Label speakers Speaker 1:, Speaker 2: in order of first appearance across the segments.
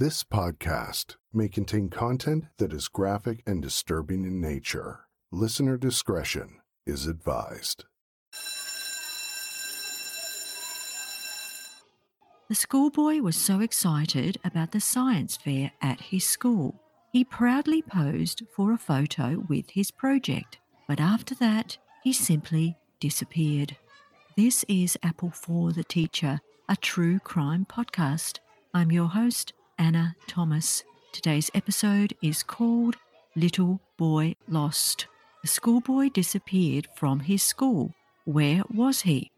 Speaker 1: This podcast may contain content that is graphic and disturbing in nature. Listener discretion is advised.
Speaker 2: The schoolboy was so excited about the science fair at his school. He proudly posed for a photo with his project, but after that, he simply disappeared. This is Apple for the Teacher, a true crime podcast. I'm your host, Ana Thomas. Today's episode is called Little Boy Lost. The schoolboy disappeared from his school. Where was he?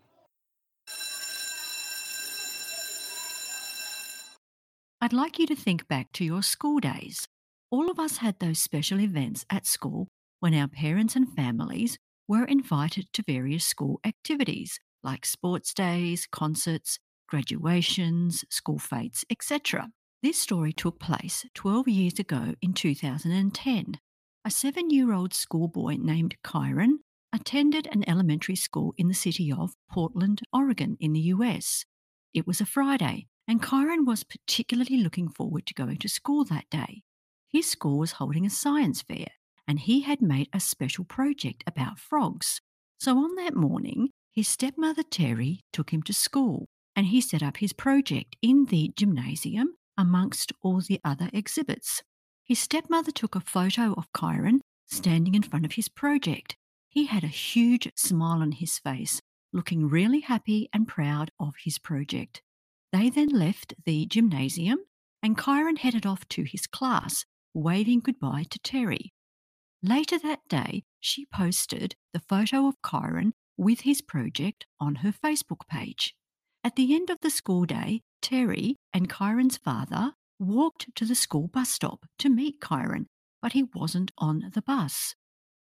Speaker 2: I'd like you to think back to your school days. All of us had those special events at school when our parents and families were invited to various school activities like sports days, concerts, graduations, school fetes, etc. This story took place 12 years ago in 2010. A seven year old schoolboy named Kyron attended an elementary school in the city of Portland, Oregon, in the US. It was a Friday, and Kyron was particularly looking forward to going to school that day. His school was holding a science fair, and he had made a special project about frogs. So on that morning, his stepmother Terri took him to school, and he set up his project in the gymnasium amongst all the other exhibits. His stepmother took a photo of Kyron standing in front of his project. He had a huge smile on his face, looking really happy and proud of his project. They then left the gymnasium and Kyron headed off to his class, waving goodbye to Terri. Later that day, she posted the photo of Kyron with his project on her Facebook page. At the end of the school day, Terri and Kyron's father walked to the school bus stop to meet Kyron, but he wasn't on the bus.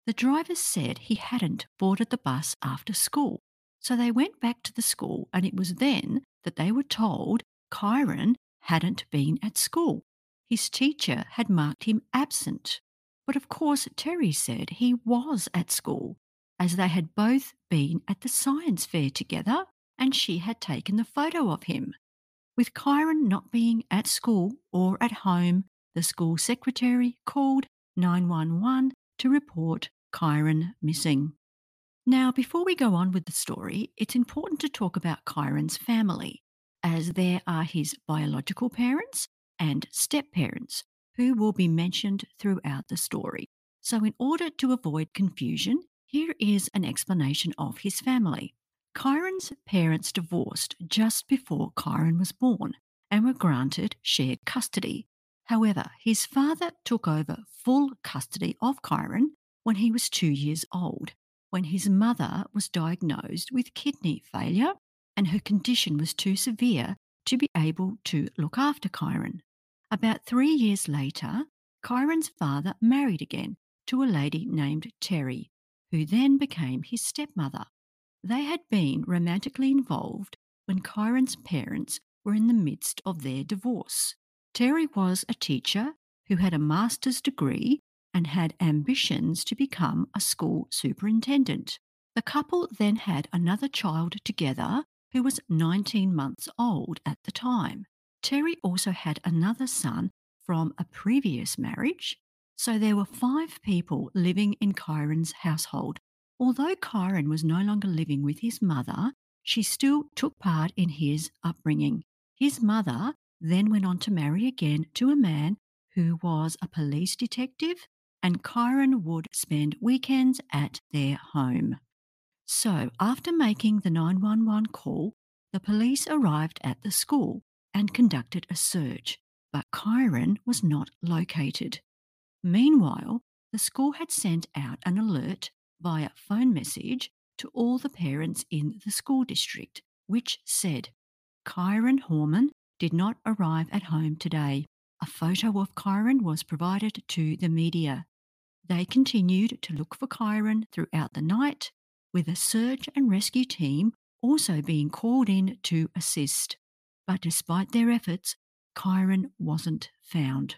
Speaker 2: The driver said he hadn't boarded the bus after school, so they went back to the school, and it was then that they were told Kyron hadn't been at school. His teacher had marked him absent. But of course, Terri said he was at school, as they had both been at the science fair together and she had taken the photo of him. With Kyron not being at school or at home, the school secretary called 911 to report Kyron missing. Now, before we go on with the story, it's important to talk about Kyron's family, as there are his biological parents and step parents who will be mentioned throughout the story. So, in order to avoid confusion, here is an explanation of his family. Kyron's parents divorced just before Kyron was born and were granted shared custody. However, his father took over full custody of Kyron when he was two years old, when his mother was diagnosed with kidney failure and her condition was too severe to be able to look after Kyron. About three years later, Kyron's father married again to a lady named Terri, who then became his stepmother. They had been romantically involved when Kyron's parents were in the midst of their divorce. Terri was a teacher who had a master's degree and had ambitions to become a school superintendent. The couple then had another child together who was 19 months old at the time. Terri also had another son from a previous marriage, so there were five people living in Kyron's household Although Kyron was no longer living with his mother, she still took part in his upbringing. His mother then went on to marry again to a man who was a police detective, and Kyron would spend weekends at their home. So, after making the 911 call, the police arrived at the school and conducted a search, but Kyron was not located. Meanwhile, the school had sent out an alert via phone message to all the parents in the school district, which said, Kyron Horman did not arrive at home today. A photo of Kyron was provided to the media. They continued to look for Kyron throughout the night, with a search and rescue team also being called in to assist. But despite their efforts, Kyron wasn't found.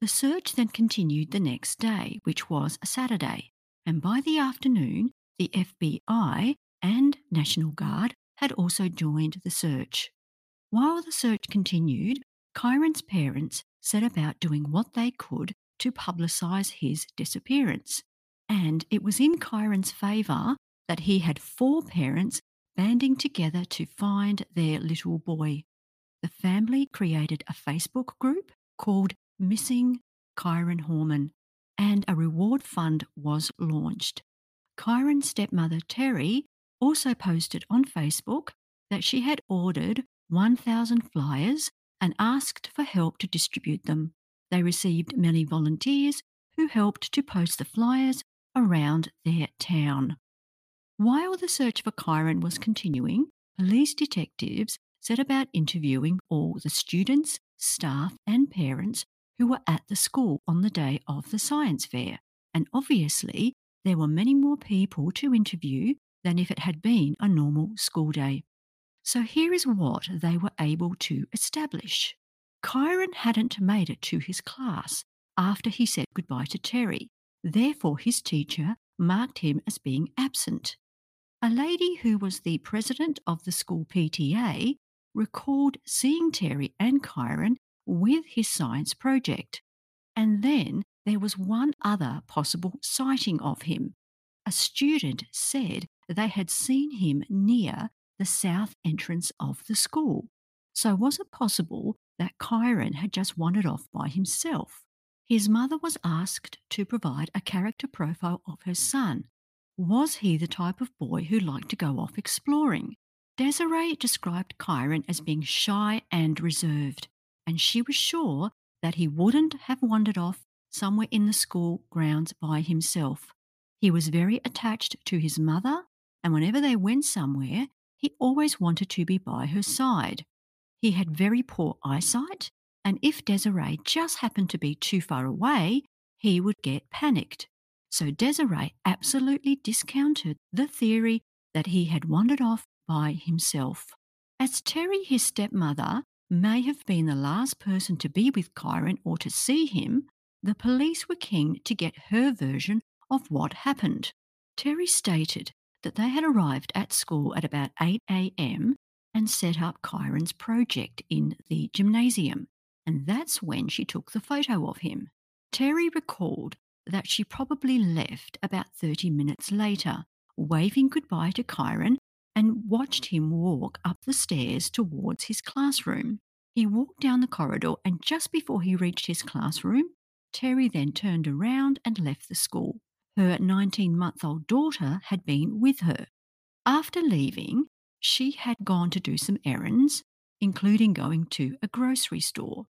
Speaker 2: The search then continued the next day, which was a Saturday and by the afternoon, the FBI and National Guard had also joined the search. While the search continued, Kyron's parents set about doing what they could to publicise his disappearance. And it was in Kyron's favour that he had four parents banding together to find their little boy. The family created a Facebook group called Missing Kyron Horman, and a reward fund was launched. Kyron's stepmother Terri also posted on Facebook that she had ordered 1,000 flyers and asked for help to distribute them. They received many volunteers who helped to post the flyers around their town. While the search for Kyron was continuing, police detectives set about interviewing all the students, staff, and parents who were at the school on the day of the science fair. And obviously, there were many more people to interview than if it had been a normal school day. So here is what they were able to establish. Kyron hadn't made it to his class after he said goodbye to Terri. Therefore, his teacher marked him as being absent. A lady who was the president of the school PTA recalled seeing Terri and Kyron with his science project. And then there was one other possible sighting of him. A student said they had seen him near the south entrance of the school. So, was it possible that Kyron had just wandered off by himself? His mother was asked to provide a character profile of her son. Was he the type of boy who liked to go off exploring? Desiree described Kyron as being shy and reserved, and she was sure that he wouldn't have wandered off somewhere in the school grounds by himself. He was very attached to his mother, and whenever they went somewhere, he always wanted to be by her side. He had very poor eyesight, and if Desiree just happened to be too far away, he would get panicked. So Desiree absolutely discounted the theory that he had wandered off by himself. As Terri, his stepmother, may have been the last person to be with Kyron or to see him, the police were keen to get her version of what happened. Terri stated that they had arrived at school at about 8 a.m. and set up Kyron's project in the gymnasium, and that's when she took the photo of him. Terri recalled that she probably left about 30 minutes later, waving goodbye to Kyron and watched him walk up the stairs towards his classroom. He walked down the corridor, and just before he reached his classroom, Terri then turned around and left the school. Her 19 month old daughter had been with her. After leaving, she had gone to do some errands, including going to a grocery store.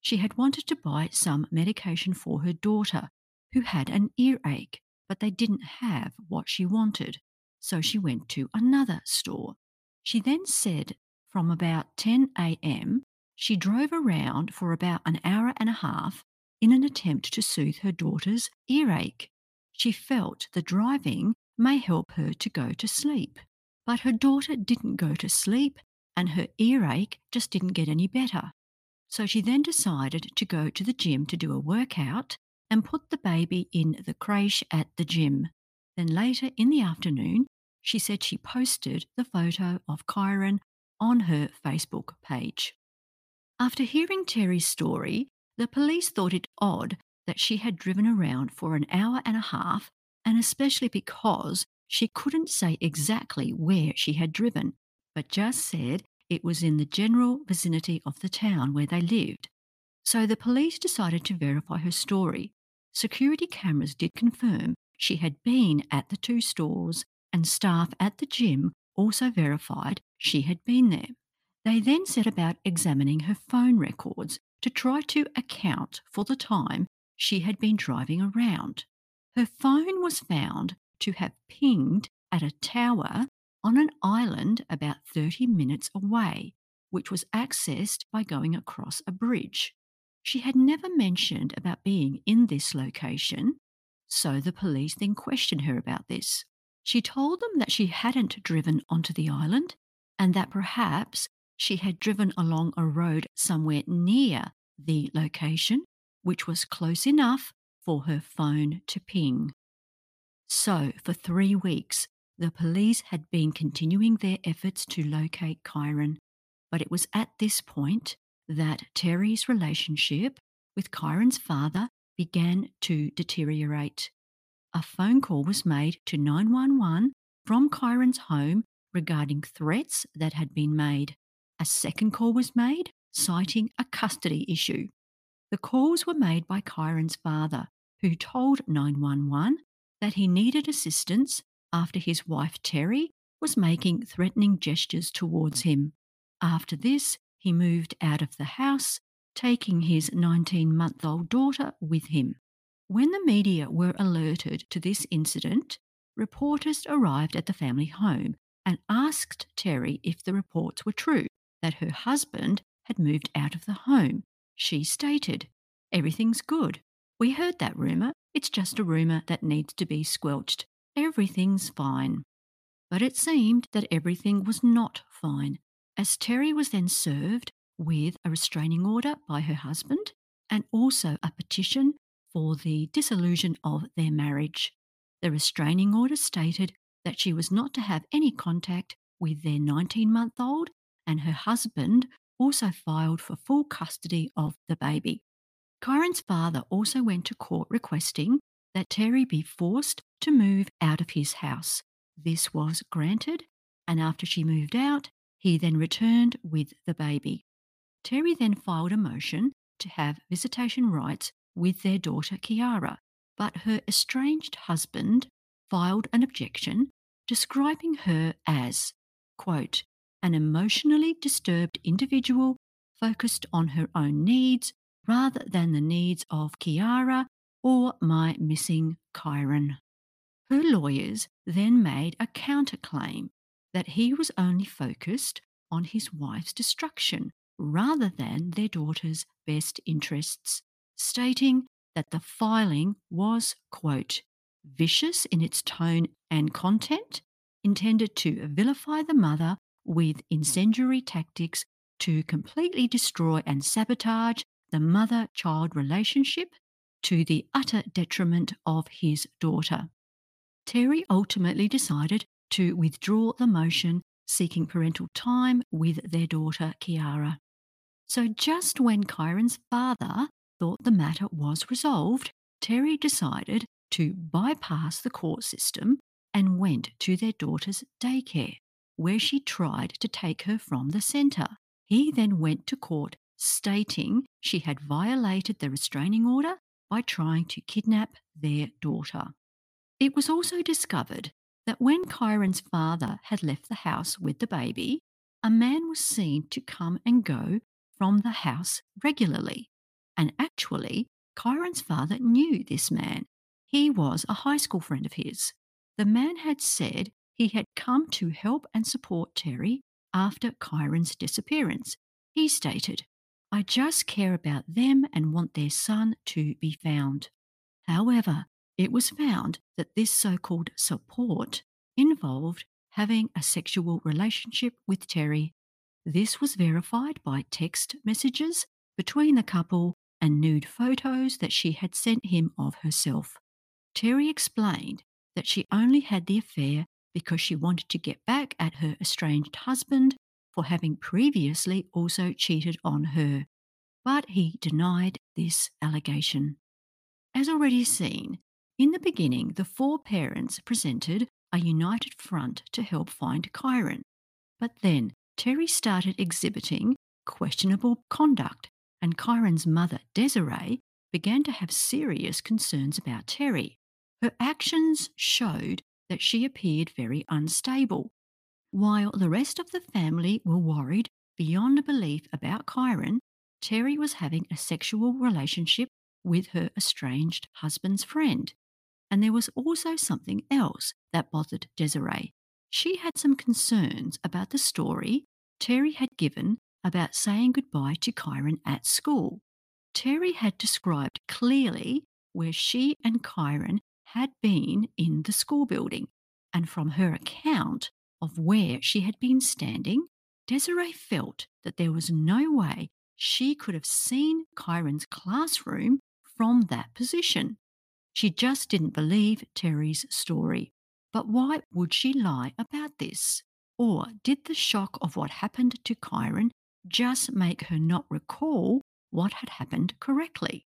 Speaker 2: She had wanted to buy some medication for her daughter, who had an earache, but they didn't have what she wanted so she went to another store. She then said from about 10 a.m., she drove around for about an hour and a half in an attempt to soothe her daughter's earache. She felt the driving may help her to go to sleep. But her daughter didn't go to sleep and her earache just didn't get any better. So she then decided to go to the gym to do a workout and put the baby in the creche at the gym. Then later in the afternoon, she said she posted the photo of Kyron on her Facebook page. After hearing Terri's story, the police thought it odd that she had driven around for an hour and a half, and especially because she couldn't say exactly where she had driven, but just said it was in the general vicinity of the town where they lived. So the police decided to verify her story. Security cameras did confirm she had been at the two stores and staff at the gym also verified she had been there. They then set about examining her phone records to try to account for the time she had been driving around. Her phone was found to have pinged at a tower on an island about 30 minutes away, which was accessed by going across a bridge. She had never mentioned about being in this location, so the police then questioned her about this. She told them that she hadn't driven onto the island and that perhaps she had driven along a road somewhere near the location, which was close enough for her phone to ping. So, for three weeks, the police had been continuing their efforts to locate Kyron, but it was at this point that Terri's relationship with Kyron's father began to deteriorate. A phone call was made to 911 from Kyron's home regarding threats that had been made. A second call was made, citing a custody issue. The calls were made by Kyron's father, who told 911 that he needed assistance after his wife Terri was making threatening gestures towards him. After this, he moved out of the house, taking his 19 month old daughter with him. When the media were alerted to this incident, reporters arrived at the family home and asked Terri if the reports were true that her husband had moved out of the home. She stated, Everything's good. We heard that rumour. It's just a rumour that needs to be squelched. Everything's fine. But it seemed that everything was not fine, as Terri was then served with a restraining order by her husband and also a petition for the dissolution of their marriage. The restraining order stated that she was not to have any contact with their 19 month old, and her husband also filed for full custody of the baby. Kyron's father also went to court requesting that Terri be forced to move out of his house. This was granted, and after she moved out, he then returned with the baby. Terri then filed a motion to have visitation rights with their daughter Kiara, but her estranged husband filed an objection describing her as, quote, an emotionally disturbed individual focused on her own needs rather than the needs of Kiara or my missing Kyron. Her lawyers then made a counterclaim that he was only focused on his wife's destruction rather than their daughter's best interests, stating that the filing was, quote, vicious in its tone and content, intended to vilify the mother with incendiary tactics to completely destroy and sabotage the mother child relationship to the utter detriment of his daughter. Terri ultimately decided to withdraw the motion seeking parental time with their daughter Kiara. So, just when Kyron's father thought the matter was resolved, Terri decided to bypass the court system and went to their daughter's daycare, where she tried to take her from the centre. He then went to court stating she had violated the restraining order by trying to kidnap their daughter. It was also discovered that when Kyron's father had left the house with the baby, a man was seen to come and go from the house regularly. And actually, Kyron's father knew this man. He was a high school friend of his. The man had said he had come to help and support Terri after Kyron's disappearance. He stated, I just care about them and want their son to be found. However, it was found that this so called support involved having a sexual relationship with Terri. This was verified by text messages between the couple and nude photos that she had sent him of herself. Terri explained that she only had the affair because she wanted to get back at her estranged husband for having previously also cheated on her, but he denied this allegation. As already seen, in the beginning, the four parents presented a united front to help find Kyron, but then Terri started exhibiting questionable conduct, and Kyron's mother, Desiree, began to have serious concerns about Terri. Her actions showed that she appeared very unstable. While the rest of the family were worried beyond belief about Kyron, Terri was having a sexual relationship with her estranged husband's friend. And there was also something else that bothered Desiree. She had some concerns about the story Terri had given about saying goodbye to Kyron at school. Terri had described clearly where she and Kyron had been in the school building, and from her account of where she had been standing, Desiree felt that there was no way she could have seen Kyron's classroom from that position. She just didn't believe Terri's story. But why would she lie about this? Or did the shock of what happened to Kyron just make her not recall what had happened correctly.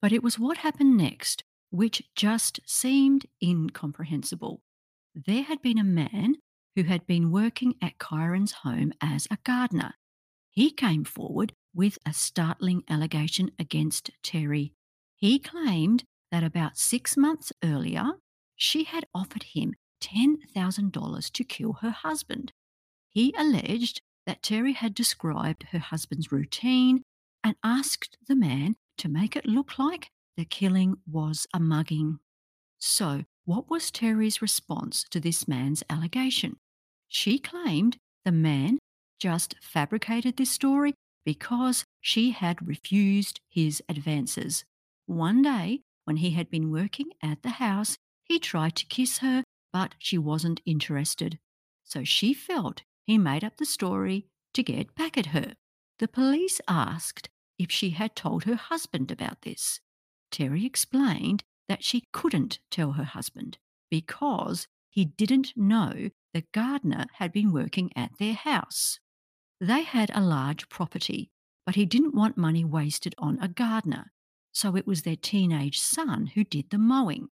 Speaker 2: But it was what happened next which just seemed incomprehensible. There had been a man who had been working at Kyron's home as a gardener. He came forward with a startling allegation against Terri. He claimed that about six months earlier, she had offered him $10,000 to kill her husband. He alleged that Terri had described her husband's routine and asked the man to make it look like the killing was a mugging. So, what was Terri's response to this man's allegation? She claimed the man just fabricated this story because she had refused his advances. One day, when he had been working at the house, he tried to kiss her, but she wasn't interested. So she felt he made up the story to get back at her. The police asked if she had told her husband about this. Terri explained that she couldn't tell her husband because he didn't know the gardener had been working at their house. They had a large property, but he didn't want money wasted on a gardener, so it was their teenage son who did the mowing.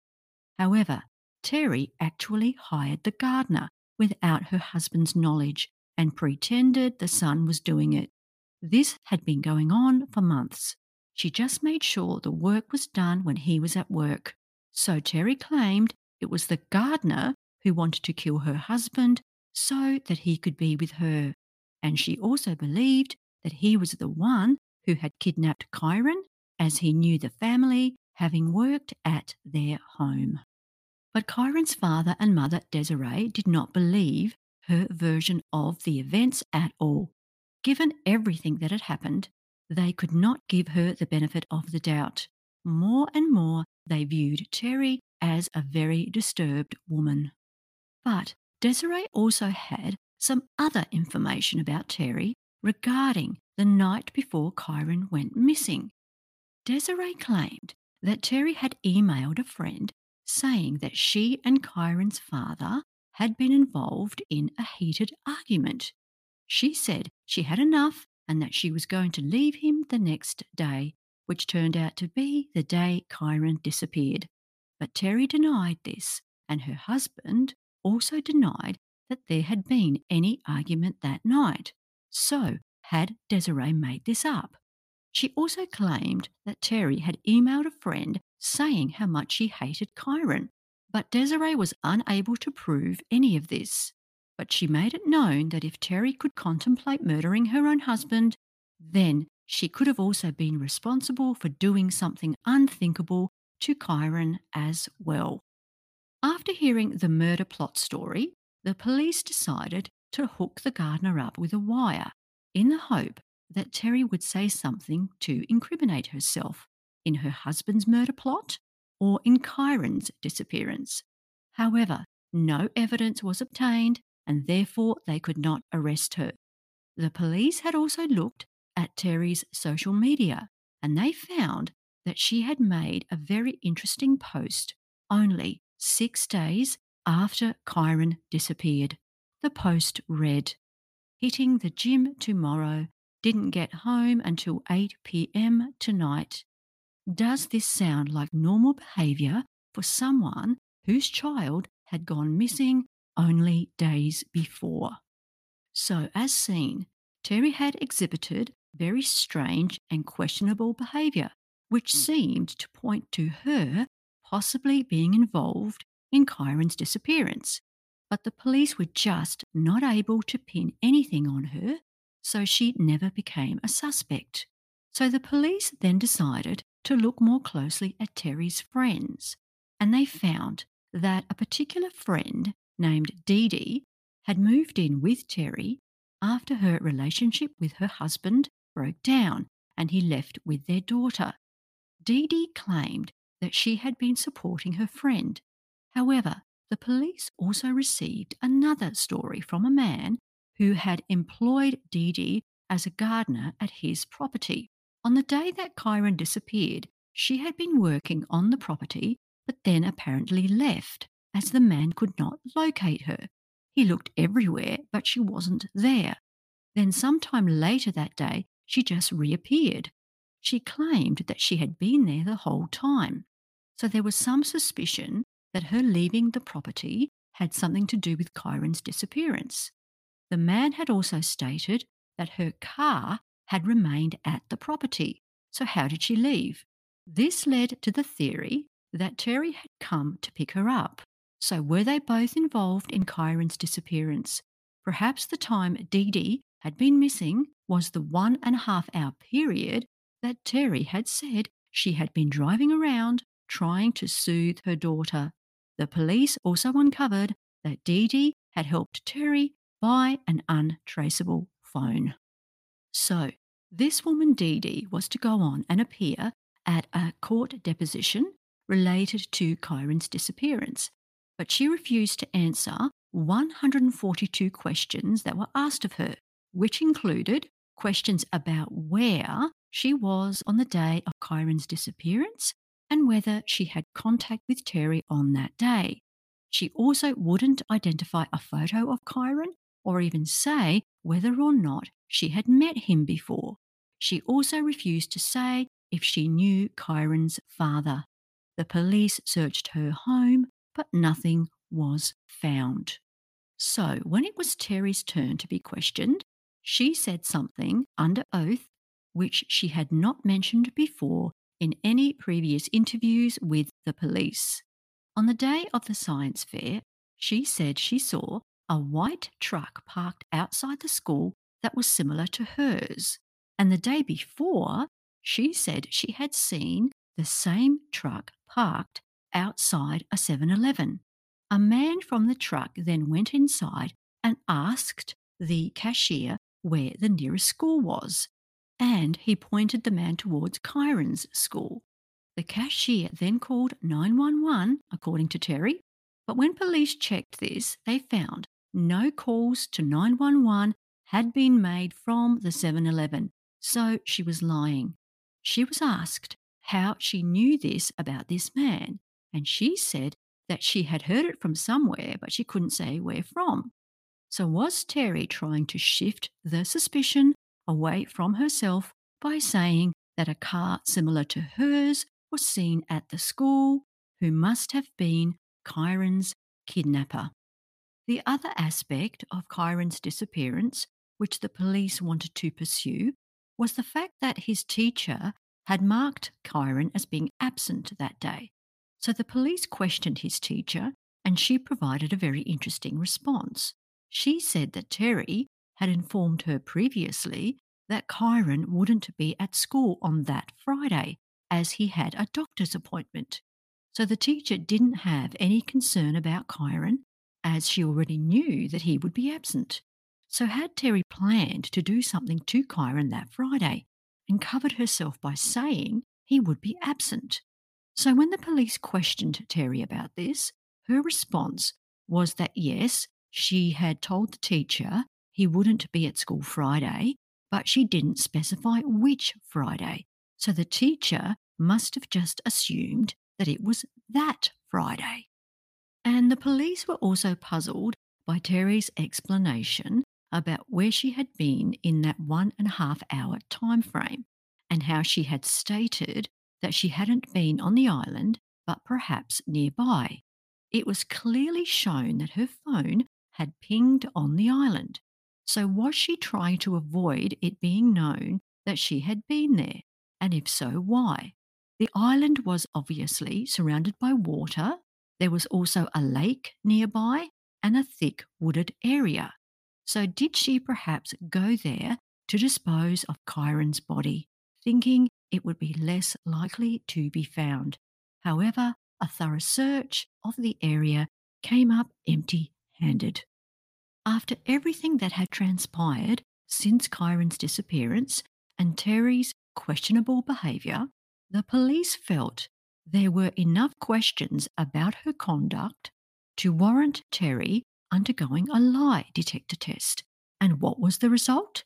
Speaker 2: However, Terri actually hired the gardener without her husband's knowledge and pretended the son was doing it. This had been going on for months. She just made sure the work was done when he was at work. So Terri claimed it was the gardener who wanted to kill her husband so that he could be with her. And she also believed that he was the one who had kidnapped Kyron, as he knew the family, having worked at their home. But Kyron's father and mother, Desiree, did not believe her version of the events at all. Given everything that had happened, they could not give her the benefit of the doubt. More and more, they viewed Terri as a very disturbed woman. But Desiree also had some other information about Terri regarding the night before Kyron went missing. Desiree claimed that Terri had emailed a friend saying that she and Kyron's father had been involved in a heated argument. She said she had enough and that she was going to leave him the next day, which turned out to be the day Kyron disappeared. But Terri denied this, and her husband also denied that there had been any argument that night. So, had Desiree made this up? She also claimed that Terri had emailed a friend saying how much she hated Kyron. but Desiree was unable to prove any of this but she made it known that if Terri could contemplate murdering her own husband, then she could have also been responsible for doing something unthinkable to Kyron as well. After hearing the murder plot story, the police decided to hook the gardener up with a wire in the hope that Terri would say something to incriminate herself in her husband's murder plot or in Kyron's disappearance. However, no evidence was obtained and therefore they could not arrest her. The police had also looked at Terri's social media and they found that she had made a very interesting post only six days after Kyron disappeared. The post read, Hitting the gym tomorrow, didn't get home until 8 pm tonight. Does this sound like normal behaviour for someone whose child had gone missing only days before. So, as seen, Terri had exhibited very strange and questionable behaviour, which hmm. seemed to point to her possibly being involved in Kyron's disappearance. But the police were just not able to pin anything on her, so she never became a suspect. So the police then decided to look more closely at Terri's friends, and they found that a particular friend named Dee Dee had moved in with Terri after her relationship with her husband broke down and he left with their daughter. Dee Dee claimed that she had been supporting her friend. However, the police also received another story from a man who had employed Dee Dee as a gardener at his property. On the day that Kyron disappeared, she had been working on the property but then apparently left as the man could not locate her. He looked everywhere, but she wasn't there. Then, sometime later that day, she just reappeared. She claimed that she had been there the whole time. So there was some suspicion that her leaving the property had something to do with Kyron's disappearance. The man had also stated that her car had remained at the property. So, how did she leave? This led to the theory that Terri had come to pick her up. So, were they both involved in Kyron's disappearance? Perhaps the time Dee Dee had been missing was the one and a half hour period that Terri had said she had been driving around trying to soothe her daughter. The police also uncovered that Dee Dee had helped Terri buy an untraceable phone. So, this woman Dee Dee was to go on and appear at a court deposition related to Kyron's disappearance, but she refused to answer 142 questions that were asked of her, which included questions about where she was on the day of Kyron's disappearance and whether she had contact with Terri on that day. She also wouldn't identify a photo of Kyron or even say whether or not she had met him before. She also refused to say if she knew Kyron's father. The police searched her home, but nothing was found. So, when it was Terri's turn to be questioned, she said something under oath which she had not mentioned before in any previous interviews with the police. On the day of the science fair, she said she saw a white truck parked outside the school that was similar to hers. And the day before, she said she had seen the same truck parked outside a 7 Eleven. A man from the truck then went inside and asked the cashier where the nearest school was, and he pointed the man towards Kyron's school. The cashier then called 911, according to Terri, but when police checked this, they found no calls to 911 had been made from the 7 Eleven, so she was lying. She was asked how she knew this about this man, and she said that she had heard it from somewhere, but she couldn't say where from. So, was Terri trying to shift the suspicion away from herself by saying that a car similar to hers was seen at the school, who must have been Kyron's kidnapper? The other aspect of Kyron's disappearance, which the police wanted to pursue, was the fact that his teacher had marked Kyron as being absent that day. So the police questioned his teacher, and she provided a very interesting response. She said that Terri had informed her previously that Kyron wouldn't be at school on that Friday, as he had a doctor's appointment. So the teacher didn't have any concern about Kyron, as she already knew that he would be absent. So, had Terri planned to do something to Kyron that Friday and covered herself by saying he would be absent? So, when the police questioned Terri about this, her response was that yes, she had told the teacher he wouldn't be at school Friday, but she didn't specify which Friday. So the teacher must have just assumed that it was that Friday. And the police were also puzzled by Terri's explanation about where she had been in that one and a half hour time frame and how she had stated that she hadn't been on the island but perhaps nearby. It was clearly shown that her phone had pinged on the island. So, was she trying to avoid it being known that she had been there? And if so, why? The island was obviously surrounded by water there was also a lake nearby and a thick wooded area. So, did she perhaps go there to dispose of Kyron's body, thinking it would be less likely to be found? However, a thorough search of the area came up empty handed. After everything that had transpired since Kyron's disappearance and Terri's questionable behaviour, the police felt there were enough questions about her conduct to warrant Terri undergoing a lie detector test. And what was the result?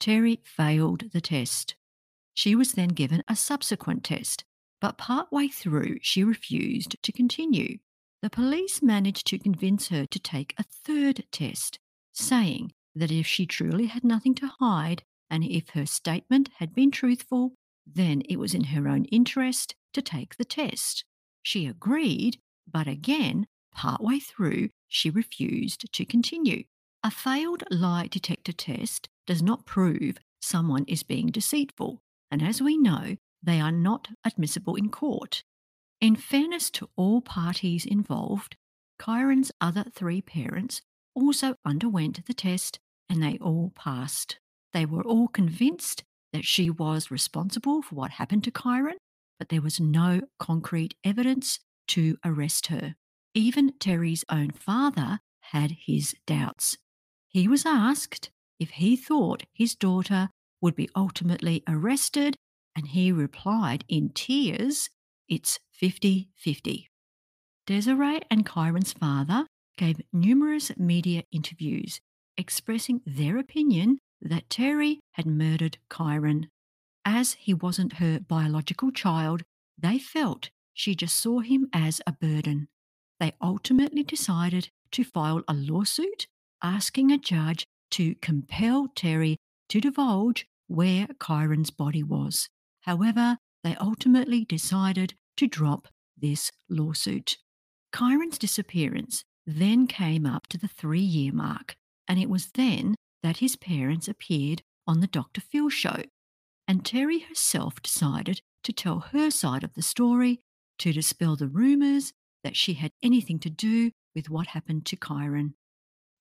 Speaker 2: Terri failed the test. She was then given a subsequent test, but partway through she refused to continue. The police managed to convince her to take a third test, saying that if she truly had nothing to hide and if her statement had been truthful, then it was in her own interest to take the test. She agreed, but again, partway through, she refused to continue. A failed lie detector test does not prove someone is being deceitful, and as we know, they are not admissible in court. In fairness to all parties involved, Kyron's other three parents also underwent the test and they all passed. They were all convinced that she was responsible for what happened to Kyron, but there was no concrete evidence to arrest her. Even Terri's own father had his doubts. He was asked if he thought his daughter would be ultimately arrested, and he replied in tears, It's 50 50. Desiree and Kyron's father gave numerous media interviews expressing their opinion that Terri had murdered Kyron. As he wasn't her biological child, they felt she just saw him as a burden. They ultimately decided to file a lawsuit asking a judge to compel Terri to divulge where Kyron's body was. However, they ultimately decided to drop this lawsuit. Kyron's disappearance then came up to the three year mark, and it was then that his parents appeared on the Dr. Phil show. And Terri herself decided to tell her side of the story to dispel the rumours that she had anything to do with what happened to Kyron.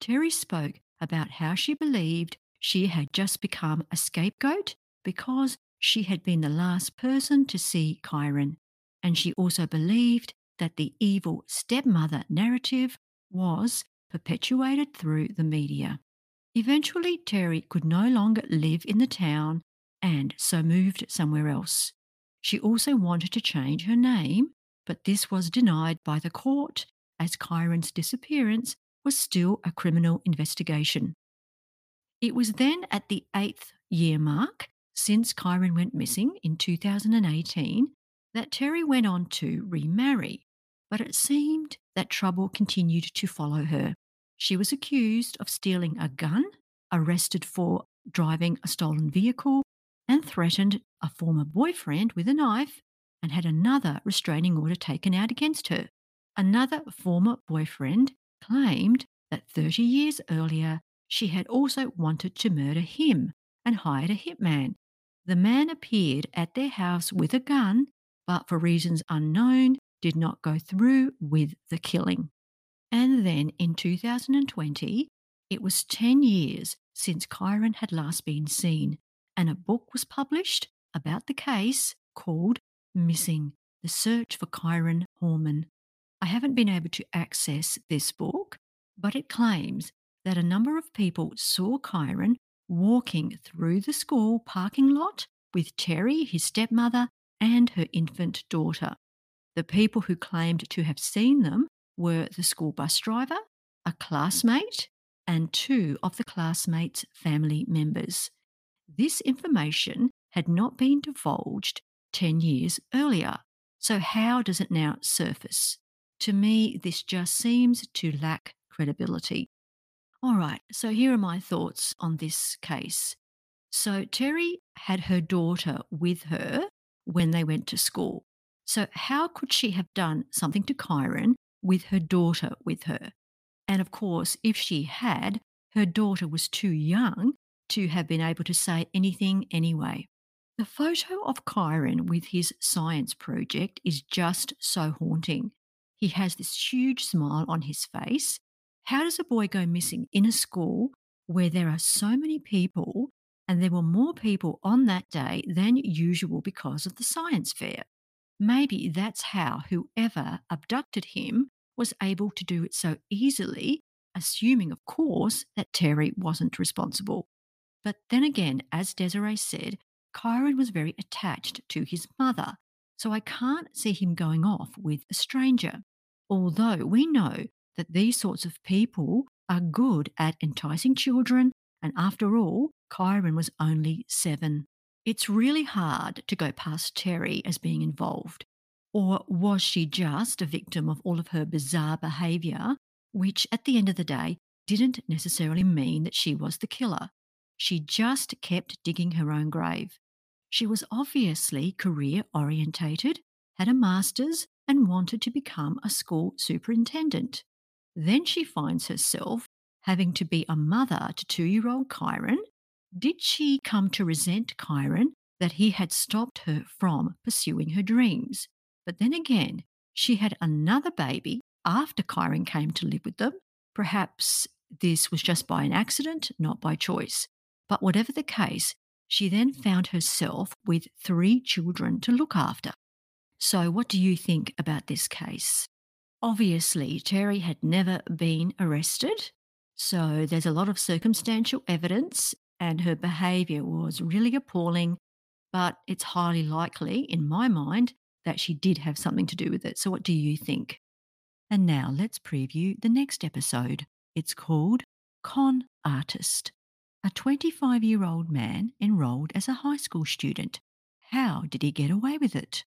Speaker 2: Terri spoke about how she believed she had just become a scapegoat because she had been the last person to see Kyron, and she also believed that the evil stepmother narrative was perpetuated through the media. Eventually, Terri could no longer live in the town and so moved somewhere else. She also wanted to change her name, but this was denied by the court as Kyron's disappearance was still a criminal investigation. It was then at the eighth year mark since Kyron went missing in 2018 that Terri went on to remarry, but it seemed that trouble continued to follow her. She was accused of stealing a gun, arrested for driving a stolen vehicle, and threatened a former boyfriend with a knife and had another restraining order taken out against her. Another former boyfriend claimed that 30 years earlier she had also wanted to murder him and hired a hitman. The man appeared at their house with a gun, but for reasons unknown, did not go through with the killing. And then in 2020, it was 10 years since Kyron had last been seen, and a book was published about the case called Missing The Search for Kyron Horman. I haven't been able to access this book, but it claims that a number of people saw Kyron walking through the school parking lot with Terri, his stepmother, and her infant daughter. The people who claimed to have seen them were the school bus driver, a classmate, and two of the classmates' family members. This information had not been divulged 10 years earlier. So, how does it now surface? To me, this just seems to lack credibility. All right, so here are my thoughts on this case. So, Terri had her daughter with her when they went to school. So, how could she have done something to Kyron with her daughter with her? And of course, if she had, her daughter was too young to have been able to say anything anyway. The photo of Kyron with his science project is just so haunting. He has this huge smile on his face how does a boy go missing in a school where there are so many people and there were more people on that day than usual because of the science fair? Maybe that's how whoever abducted him was able to do it so easily, assuming, of course, that Terri wasn't responsible. But then again, as Desiree said, Kyron was very attached to his mother, so I can't see him going off with a stranger. Although we know that these sorts of people are good at enticing children, and after all, Kyron was only seven. It's really hard to go past Terri as being involved. Or was she just a victim of all of her bizarre behaviour, which at the end of the day didn't necessarily mean that she was the killer. She just kept digging her own grave. She was obviously career orientated, had a master's, and wanted to become a school superintendent. Then she finds herself having to be a mother to two year old Kyron. Did she come to resent Kyron that he had stopped her from pursuing her dreams? But then again, she had another baby after Kyron came to live with them. Perhaps this was just by an accident, not by choice. But whatever the case, she then found herself with three children to look after. So, what do you think about this case? Obviously, Terri had never been arrested, so there's a lot of circumstantial evidence, and her behaviour was really appalling. But it's highly likely, in my mind, that she did have something to do with it. So, what do you think? And now let's preview the next episode. It's called Con Artist. A 25 year old man enrolled as a high school student. How did he get away with it?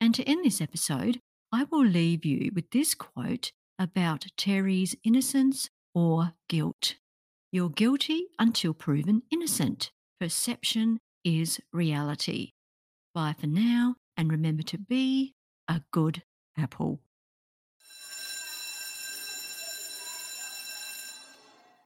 Speaker 2: And to end this episode, I will leave you with this quote about Terri's innocence or guilt. You're guilty until proven innocent. Perception is reality. Bye for now, and remember to be a good apple.